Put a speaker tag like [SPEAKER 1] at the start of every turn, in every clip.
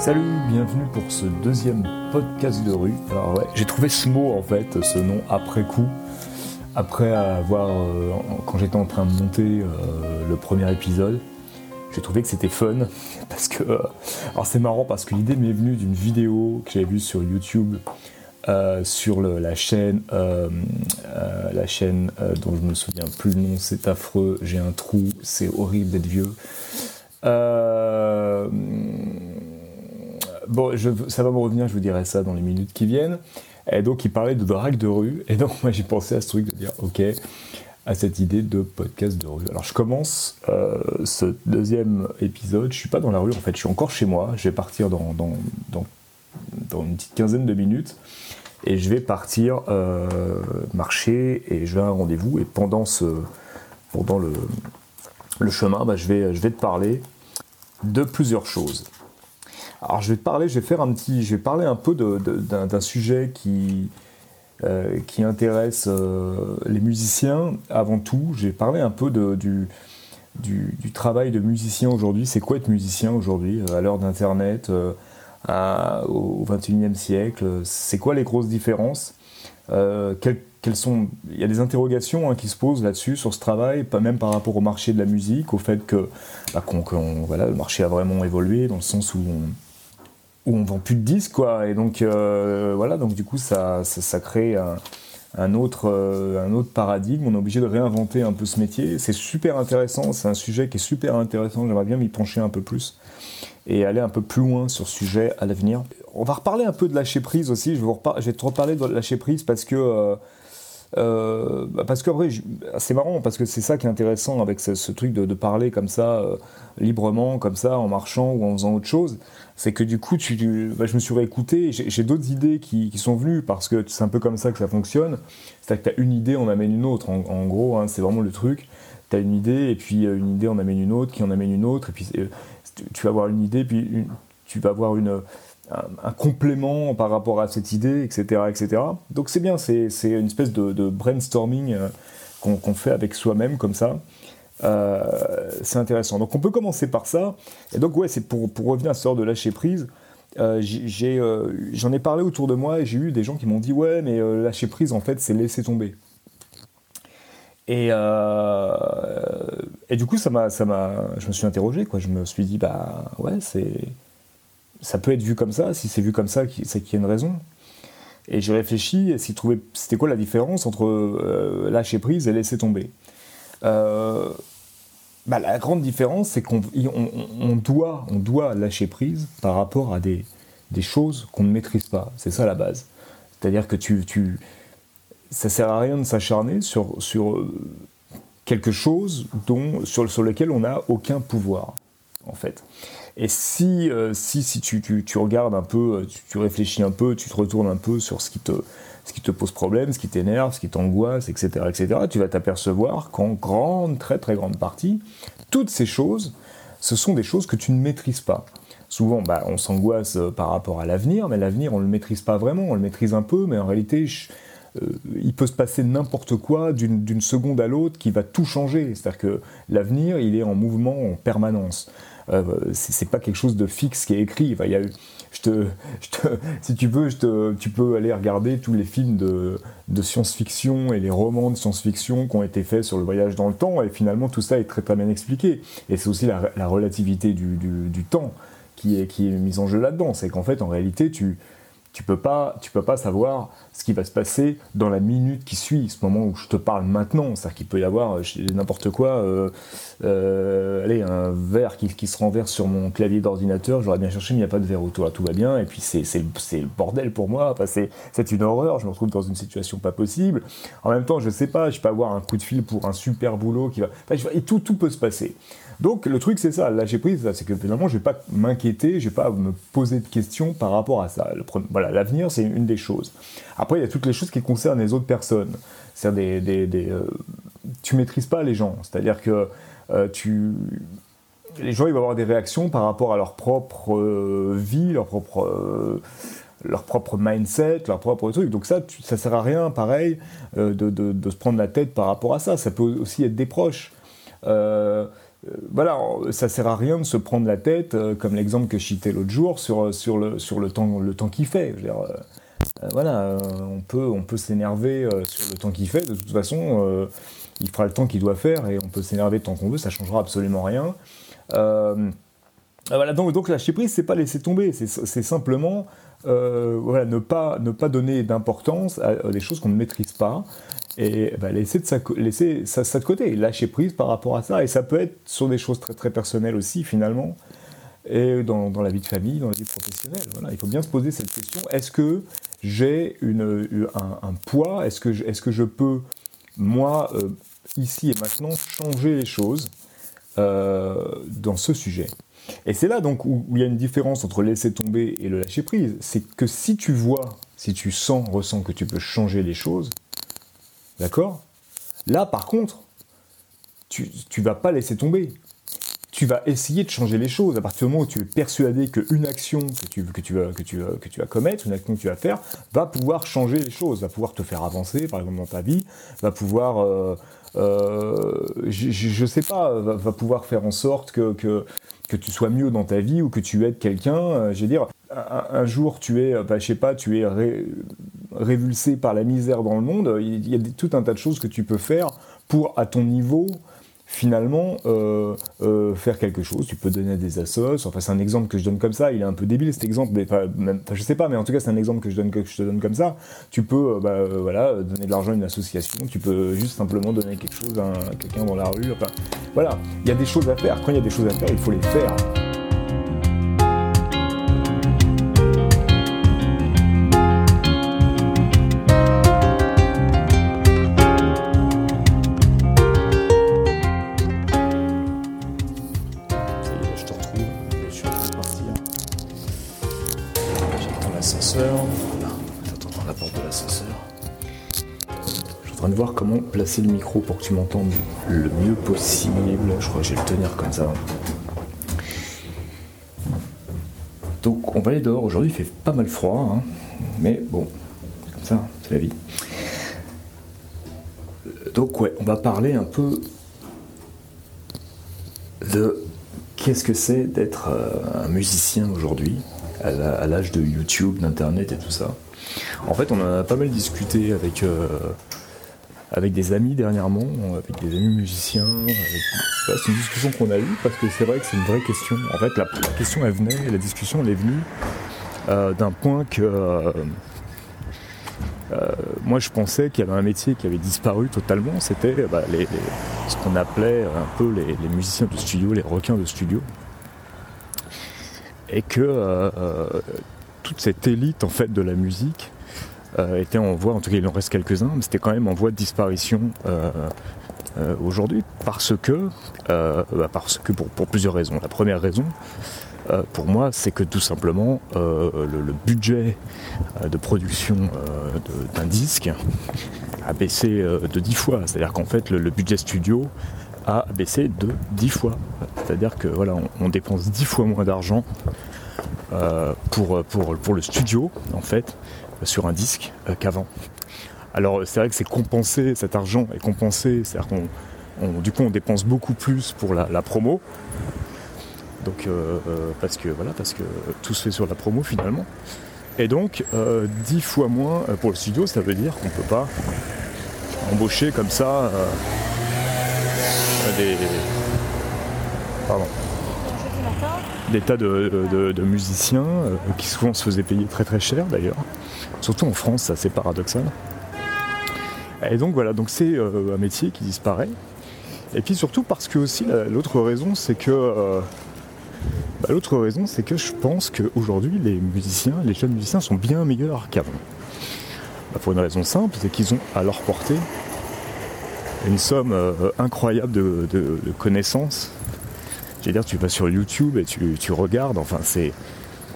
[SPEAKER 1] Salut, bienvenue pour ce deuxième podcast de rue. Alors ouais, j'ai trouvé ce mot en fait, ce nom après coup, après avoir, euh, quand j'étais en train de monter euh, le premier épisode, j'ai trouvé que c'était fun parce que, euh, alors c'est marrant parce que l'idée m'est venue d'une vidéo que j'avais vue sur YouTube. sur la chaîne, la chaîne dont je me souviens plus le nom, c'est affreux, j'ai un trou, c'est horrible d'être vieux. Euh, bon, ça va me revenir, je vous dirai ça dans les minutes qui viennent. Et donc, il parlait de drague de rue. Et donc, moi, j'ai pensé à ce truc de dire, ok, à cette idée de podcast de rue. Alors, je commence euh, ce deuxième épisode. Je suis pas dans la rue, en fait, je suis encore chez moi. Je vais partir dans, dans, dans, une petite quinzaine de minutes. Et je vais partir euh, marcher et je vais à un rendez-vous. Et pendant, ce, pendant le, le chemin, bah, je, vais, je vais te parler de plusieurs choses. Alors je vais parler, je vais faire un petit, je vais parler un peu d'un sujet qui, euh, qui intéresse euh, les musiciens avant tout. J'ai parlé un peu du, du, travail de musicien aujourd'hui. C'est quoi être musicien aujourd'hui euh, à l'heure d'Internet, au XXIe siècle? C'est quoi les grosses différences? Sont, il y a des interrogations hein, qui se posent là-dessus, sur ce travail, même par rapport au marché de la musique, au fait que bah, voilà, le marché a vraiment évolué dans le sens où on, où on vend plus de disques, quoi. Et donc, euh, voilà, donc du coup, ça, ça, crée un, autre, euh, un autre paradigme. On est obligé de réinventer un peu ce métier. C'est super intéressant, c'est un sujet qui est super intéressant. J'aimerais bien m'y pencher un peu plus et aller un peu plus loin sur ce sujet à l'avenir. On va reparler un peu de lâcher prise aussi. Je vais, vais te reparler de lâcher prise parce que. Euh, euh, bah, parce que c'est marrant parce que c'est ça qui est intéressant avec ce, truc de, parler comme ça euh, librement, comme ça, en marchant ou en faisant autre chose. C'est que du coup, bah, je me suis réécouté. J'ai d'autres idées qui, sont venues parce que c'est un peu comme ça que ça fonctionne. C'est-à-dire que tu as une idée, on amène une autre. En, gros, hein, c'est vraiment le truc. Tu as une idée et puis euh, une idée, on amène une autre, qui en amène une autre. Et puis tu vas avoir une idée, puis tu vas avoir une un, complément par rapport à cette idée, etc. etc. Donc c'est bien, c'est une espèce de, brainstorming euh, qu'on fait avec soi-même comme ça. Euh, c'est intéressant. Donc on peut commencer par ça. Et donc ouais, c'est pour, revenir à ce sort de lâcher prise. Euh, j'en ai, parlé autour de moi et j'ai eu des gens qui m'ont dit ouais mais lâcher prise en fait c'est laisser tomber. Et, et du coup ça m'a, ça je me suis interrogé quoi. Je me suis dit bah ouais c'est ça peut être vu comme ça. Si c'est vu comme ça, c'est qu'il y a une raison. Et j'ai réfléchi, c'était quoi la différence entre euh, lâcher prise et laisser tomber? Euh, bah, La grande différence, c'est qu'on doit, on doit lâcher prise par rapport à des, choses qu'on ne maîtrise pas. C'est ça la base. C'est-à-dire que tu, tu, ça sert à rien de s'acharner sur, euh, quelque chose sur, sur lequel on n'a aucun pouvoir, en fait. Et si, euh, si, si tu, tu, regardes un peu, tu, réfléchis un peu, tu te retournes un peu sur ce qui te, ce qui te pose problème, ce qui t'énerve, ce qui t'angoisse, etc., etc., tu vas t'apercevoir qu'en grande, très très grande partie, toutes ces choses, ce sont des choses que tu ne maîtrises pas. Souvent, bah, on s'angoisse euh, par rapport à l'avenir, mais l'avenir, on ne le maîtrise pas vraiment, on le maîtrise un peu, mais en réalité, euh, il peut se passer n'importe quoi d'une seconde à l'autre qui va tout changer. C'est-à-dire que l'avenir, il est en mouvement en permanence. Euh, c'est pas quelque chose de fixe qui est écrit. il y a, je te, si tu veux, tu peux aller regarder tous les films de, science-fiction et les romans de science-fiction qui ont été faits sur le voyage dans le temps, et finalement tout ça est très très bien expliqué. Et c'est aussi la, la relativité du, temps qui est, qui est mise en jeu là-dedans. C'est qu'en fait, en réalité, tu, tu peux pas, tu peux pas savoir ce qui va se passer dans la minute qui suit, ce moment où je te parle maintenant. C'est-à-dire qu'il peut y avoir euh, n'importe quoi, euh, euh, allez, un verre qui, qui, se renverse sur mon clavier d'ordinateur, j'aurais bien cherché, mais il n'y a pas de verre autour, tout va bien, et puis c'est le bordel pour moi, c'est une horreur, je me retrouve dans une situation pas possible. En même temps, je sais pas, je peux avoir un coup de fil pour un super boulot qui va. et tout, tout peut se passer. Donc le truc c'est ça, lâcher prise, c'est que finalement je vais pas m'inquiéter, je vais pas me poser de questions par rapport à ça. voilà, l'avenir c'est une des choses. Après il y a toutes les choses qui concernent les autres personnes. C'est-à-dire des, des, euh, tu maîtrises pas les gens, c'est-à-dire que euh, tu les gens ils vont avoir des réactions par rapport à leur propre euh, vie, leur propre mindset, leur propre truc. Donc ça, ça sert à rien, pareil, de, se prendre la tête par rapport à ça. Ça peut aussi être des proches. Voilà, ça sert à rien de se prendre la tête, comme l'exemple que je citais l'autre jour, sur, sur, le, sur le temps, le temps qu'il fait. voilà, on peut, on peut s'énerver sur le temps qu'il fait. De toute façon, il fera le temps qu'il doit faire et on peut s'énerver tant qu'on veut, ça changera absolument rien. voilà, donc, donc lâcher prise, c'est pas laisser tomber, c'est simplement voilà, ne, pas, ne pas donner d'importance à, des choses qu'on ne maîtrise pas et bah, laisser, de ça, laisser ça, de côté, lâcher prise par rapport à ça. Et ça peut être sur des choses très très personnelles aussi finalement, et dans, dans la vie de famille, dans la vie professionnelle. Il faut bien se poser cette question est-ce que j'ai un, poids? Est-ce que, est que je peux, moi, euh, ici et maintenant, changer les choses euh, dans ce sujet? Et c'est là donc où, il y a une différence entre laisser tomber et le lâcher prise. C'est que si tu vois, si tu sens, ressens que tu peux changer les choses, D'accord? Là, par contre, tu ne vas pas laisser tomber. Tu vas essayer de changer les choses. À partir du moment où tu es persuadé qu'une action que tu, que, vas, que, tu, que tu vas commettre, une action que tu vas faire, va pouvoir changer les choses, va pouvoir te faire avancer, par exemple, dans ta vie, va pouvoir. Euh, euh, je ne sais pas, va, pouvoir faire en sorte que, tu sois mieux dans ta vie ou que tu aides quelqu'un. Euh, je veux dire, un, jour tu es, bah, je sais pas, tu es révulsé par la misère dans le monde, il y a tout un tas de choses que tu peux faire pour, à ton niveau, finalement euh, euh, faire quelque chose. Tu peux donner des assos. Enfin, c'est un exemple que je donne comme ça. Il est un peu débile cet exemple, mais enfin, je sais pas. Mais en tout cas, c'est un exemple que je donne te donne comme ça. Tu peux, euh, bah, donner de l'argent à une association. Tu peux juste simplement donner quelque chose à, à quelqu'un dans la rue. Enfin, voilà. Il y a des choses à faire. Quand il y a des choses à faire, il faut les faire. Placer le micro pour que tu m'entendes le mieux possible. Je crois que je vais le tenir comme ça. Donc on va aller dehors. Aujourd'hui il fait pas mal froid, hein. mais bon, comme ça, c'est la vie. Donc ouais, on va parler un peu de qu'est-ce que c'est d'être euh, un musicien aujourd'hui, à l'âge de YouTube, d'Internet et tout ça. En fait, on a pas mal discuté avec euh, avec des amis dernièrement, avec des amis musiciens. c'est une discussion qu'on a eue parce que c'est vrai que c'est une vraie question. En fait, la, question elle venait, la discussion elle est venue euh, d'un point que euh, euh, moi je pensais qu'il y avait un métier qui avait disparu totalement. C'était bah, ce qu'on appelait un peu les, les, musiciens de studio, les requins de studio, et que toute cette élite en fait de la musique euh, était en voie, en tout cas il en reste quelques-uns, mais c'était quand même en voie de disparition euh, euh, aujourd'hui parce que, bah, parce que pour, plusieurs raisons. La première raison, pour moi, c'est que tout simplement le, budget de production d'un disque a baissé de 10 fois. C'est-à-dire qu'en fait, le, budget studio a baissé de 10 fois. C'est-à-dire que voilà, on, dépense 10 fois moins d'argent pour, pour, pour le studio, en fait, sur un disque euh, qu'avant. Alors c'est vrai que c'est compensé, cet argent est compensé, c'est-à-dire qu'on du coup on dépense beaucoup plus pour la, promo. Donc euh, euh, parce que voilà, parce que tout se fait sur la promo finalement. Et donc dix fois moins pour le studio, ça veut dire qu'on ne peut pas embaucher comme ça des. Pardon des tas de, musiciens qui souvent se faisaient payer très très cher d'ailleurs. Surtout en France, c'est assez paradoxal. Et donc voilà, donc c'est euh, un métier qui disparaît. Et puis surtout parce que aussi l'autre raison, c'est que euh, bah, l'autre raison, c'est que je pense qu'aujourd'hui les musiciens, les jeunes musiciens sont bien meilleurs qu'avant. Bah, pour une raison simple, c'est qu'ils ont à leur portée une somme euh, incroyable de, connaissances. Je veux dire, tu vas sur YouTube et tu, regardes, enfin c'est.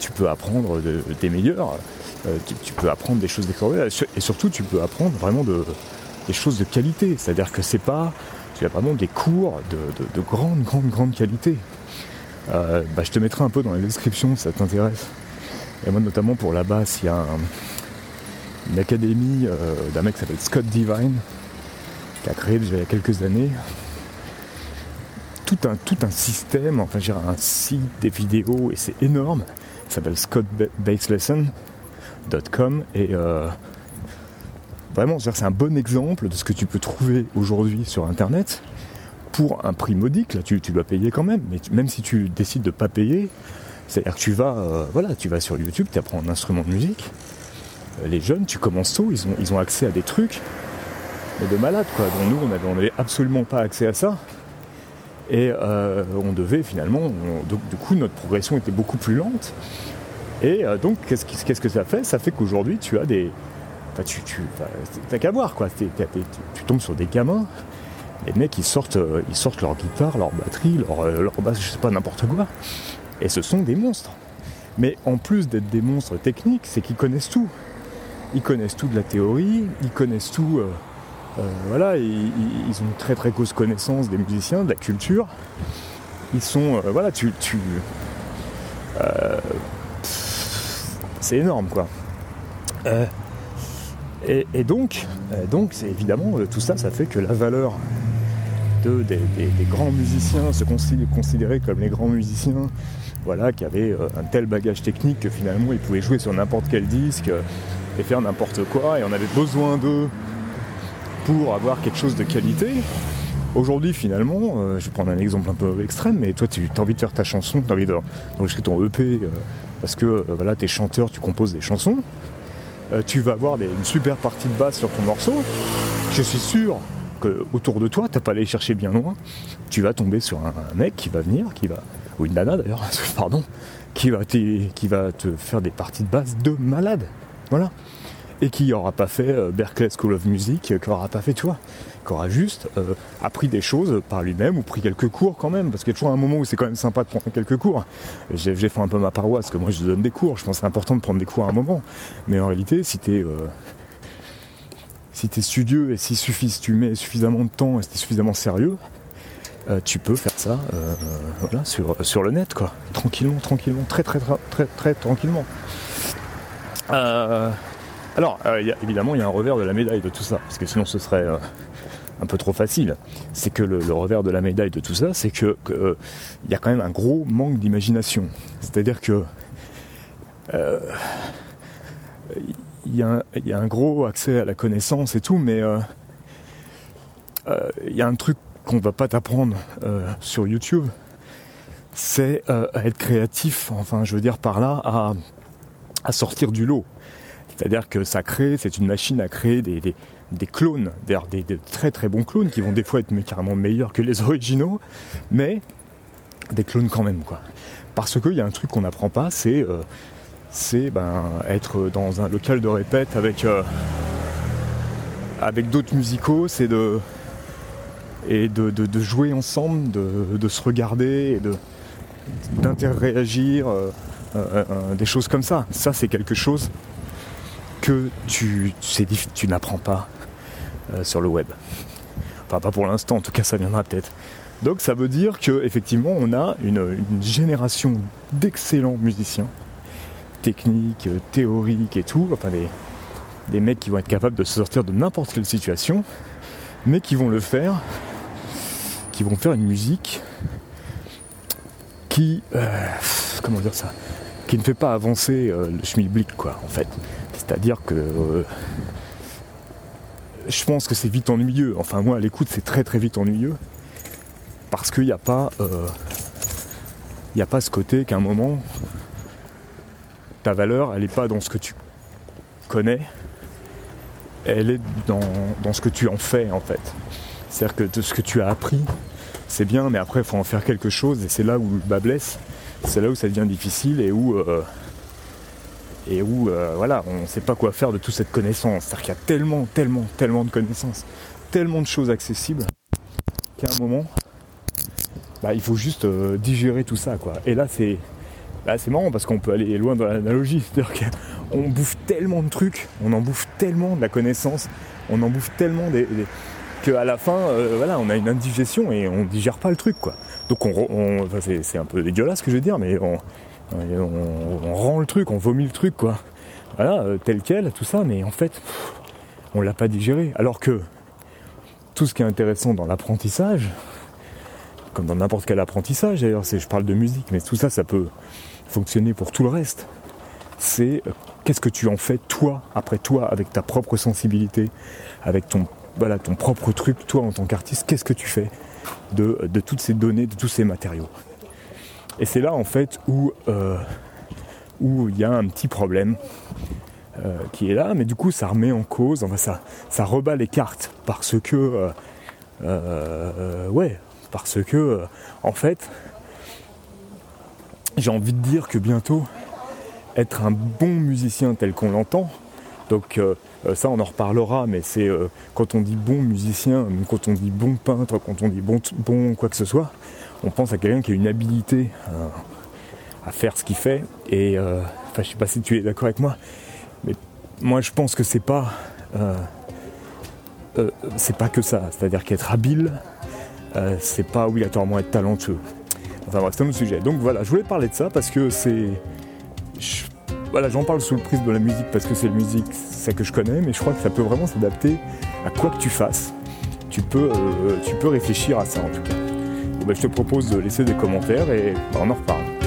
[SPEAKER 1] Tu peux apprendre des meilleurs. Euh, tu, peux apprendre des choses d'extraordinaires et surtout tu peux apprendre vraiment des choses de qualité. C'est-à-dire que c'est pas, tu as vraiment des cours de, grande, grande, grande qualité. Euh, bah, je te mettrai un peu dans la description si ça t'intéresse. Et moi notamment pour la basse, il y a une académie euh, d'un mec qui s'appelle Scott Divine, qui a créé déjà il y a quelques années. tout un, tout un système, enfin j'ai un site, des vidéos, et c'est énorme. Ça s'appelle scottbaselesson.com et euh, vraiment c'est un bon exemple de ce que tu peux trouver aujourd'hui sur internet pour un prix modique, là tu, dois payer quand même, mais même si tu décides de ne pas payer, c'est-à-dire que tu vas, euh, voilà, tu vas sur YouTube, tu apprends un instrument de musique, les jeunes, tu commences tôt, ils ont, ils ont accès à des trucs de malades, quoi, dont nous on n'avait absolument pas accès à ça. Et euh, on devait finalement, du coup notre progression était beaucoup plus lente. Et euh, donc qu'est-ce, que ça fait? Ça fait qu'aujourd'hui tu as des... Enfin, tu, tu t'as qu'à voir quoi. tu tombes sur des gamins, les mecs ils sortent, euh, ils sortent leur guitare, leur batterie, leur, leur basse, je sais pas, n'importe quoi. Et ce sont des monstres. Mais en plus d'être des monstres techniques, c'est qu'ils connaissent tout. Ils connaissent tout de la théorie, ils connaissent tout voilà, ils, ont une très très grosse connaissance des musiciens, de la culture. Ils sont, euh, voilà, tu, tu euh, c'est énorme quoi. Et, donc, donc c'est évidemment tout ça, ça fait que la valeur de, des, grands musiciens, se considérer comme les grands musiciens, voilà, qui avaient un tel bagage technique que finalement ils pouvaient jouer sur n'importe quel disque et faire n'importe quoi, et on avait besoin d'eux pour avoir quelque chose de qualité. Aujourd'hui, finalement, euh, je vais prendre un exemple un peu extrême, mais toi, tu as envie de faire ta chanson, tu as envie d'enregistrer ton EP, euh, parce que euh, voilà, tu es chanteur, tu composes des chansons. tu vas avoir une super partie de basse sur ton morceau. Je suis sûr que autour de toi, t'as pas allé chercher bien loin. Tu vas tomber sur un, mec qui va venir, qui va, ou une nana d'ailleurs, pardon, qui va, qui va te faire des parties de basse de malade. Voilà et qui n'aura pas fait euh, Berkeley School of Music, qui n'aura pas fait, tu vois, qui aura juste euh, appris des choses par lui-même ou pris quelques cours quand même, parce qu'il y a toujours un moment où c'est quand même sympa de prendre quelques cours. J'ai fait un peu ma paroisse, que moi je donne des cours, je pense que c'est important de prendre des cours à un moment. Mais en réalité, si tu es, euh, si studieux et si, suffis, tu mets suffisamment de temps et si tu es suffisamment sérieux, tu peux faire ça sur le net, quoi. Tranquillement, tranquillement, très très très très, très tranquillement. Euh, alors, euh, évidemment, il y a un revers de la médaille de tout ça, parce que sinon ce serait euh, un peu trop facile. C'est que le, revers de la médaille de tout ça, c'est que euh, il y a quand même un gros manque d'imagination. C'est-à-dire que il y, a un gros accès à la connaissance et tout, mais il y a un truc qu'on ne va pas t'apprendre sur YouTube, c'est à être créatif. Enfin, je veux dire par là, à sortir du lot. C'est-à-dire que ça crée, c'est une machine à créer des, clones, d'ailleurs des, très très bons clones qui vont des fois être carrément meilleurs que les originaux, mais des clones quand même quoi. Parce qu'il y a un truc qu'on n'apprend pas, c'est euh, ben, être dans un local de répète avec, euh, avec d'autres musicaux, c'est de, et de, jouer ensemble, de, se regarder et de d'interréagir, euh, des choses comme ça. Ça c'est quelque chose que tu, n'apprends pas euh, sur le web. Enfin, pas pour l'instant, en tout cas, ça viendra peut-être. Donc, ça veut dire qu'effectivement, on a une, génération d'excellents musiciens, techniques, théoriques et tout, enfin, des, des mecs qui vont être capables de se sortir de n'importe quelle situation, mais qui vont le faire, qui vont faire une musique qui, euh, comment dire ça, qui ne fait pas avancer euh, le schmilblick, quoi, en fait. C'est-à-dire que euh, je pense que c'est vite ennuyeux. Enfin, moi, à l'écoute, c'est très très vite ennuyeux. Parce qu'il n'y a pas. Euh, il n'y a pas ce côté qu'à un moment, ta valeur, elle n'est pas dans ce que tu connais, elle est dans, dans, ce que tu en fais en fait. C'est-à-dire que de ce que tu as appris, c'est bien, mais après il faut en faire quelque chose, et c'est là où le bas blesse, c'est là où ça devient difficile et où euh, et où euh, voilà, on ne sait pas quoi faire de toute cette connaissance. C'est-à-dire qu'il y a tellement, tellement, tellement de connaissances, tellement de choses accessibles qu'à un moment, bah, il faut juste euh, digérer tout ça. Quoi. Et là, c'est marrant parce qu'on peut aller loin dans l'analogie. C'est-à-dire qu'on bouffe tellement de trucs, on en bouffe tellement de la connaissance, on en bouffe tellement des, qu'à la fin, euh, voilà, on a une indigestion et on digère pas le truc. quoi. Donc on, c'est un peu dégueulasse ce que je veux dire, mais on, on, rend le truc, on vomit le truc, quoi. Voilà, euh, tel quel, tout ça, mais en fait, on l'a pas digéré. Alors que tout ce qui est intéressant dans l'apprentissage, comme dans n'importe quel apprentissage d'ailleurs, je parle de musique, mais tout ça, ça peut fonctionner pour tout le reste. C'est euh, qu'est-ce que tu en fais toi, après toi, avec ta propre sensibilité, avec ton, voilà, ton propre truc, toi en tant qu'artiste, qu'est-ce que tu fais de, toutes ces données, de tous ces matériaux? Et c'est là en fait où euh, où il y a un petit problème euh, qui est là, mais du coup ça remet en cause, enfin ça, ça rebat les cartes parce que ouais, parce que en fait j'ai envie de dire que bientôt être un bon musicien tel qu'on l'entend. Donc euh, euh, ça on en reparlera, mais c'est euh, quand on dit bon musicien, quand on dit bon peintre, quand on dit bon, quoi que ce soit, on pense à quelqu'un qui a une habilité à faire ce qu'il fait. Et enfin je sais pas si tu es d'accord avec moi, mais moi je pense que c'est pas c'est pas que ça. C'est-à-dire qu'être habile, c'est pas obligatoirement être talentueux. Enfin bref, c'est un autre sujet. Donc voilà, je voulais parler de ça parce que c'est voilà, j'en parle sous le prisme de la musique parce que c'est la musique, ça que je connais, mais je crois que ça peut vraiment s'adapter à quoi que tu fasses. Tu peux, euh, réfléchir à ça en tout cas. Ben, je te propose de laisser des commentaires et on en reparle.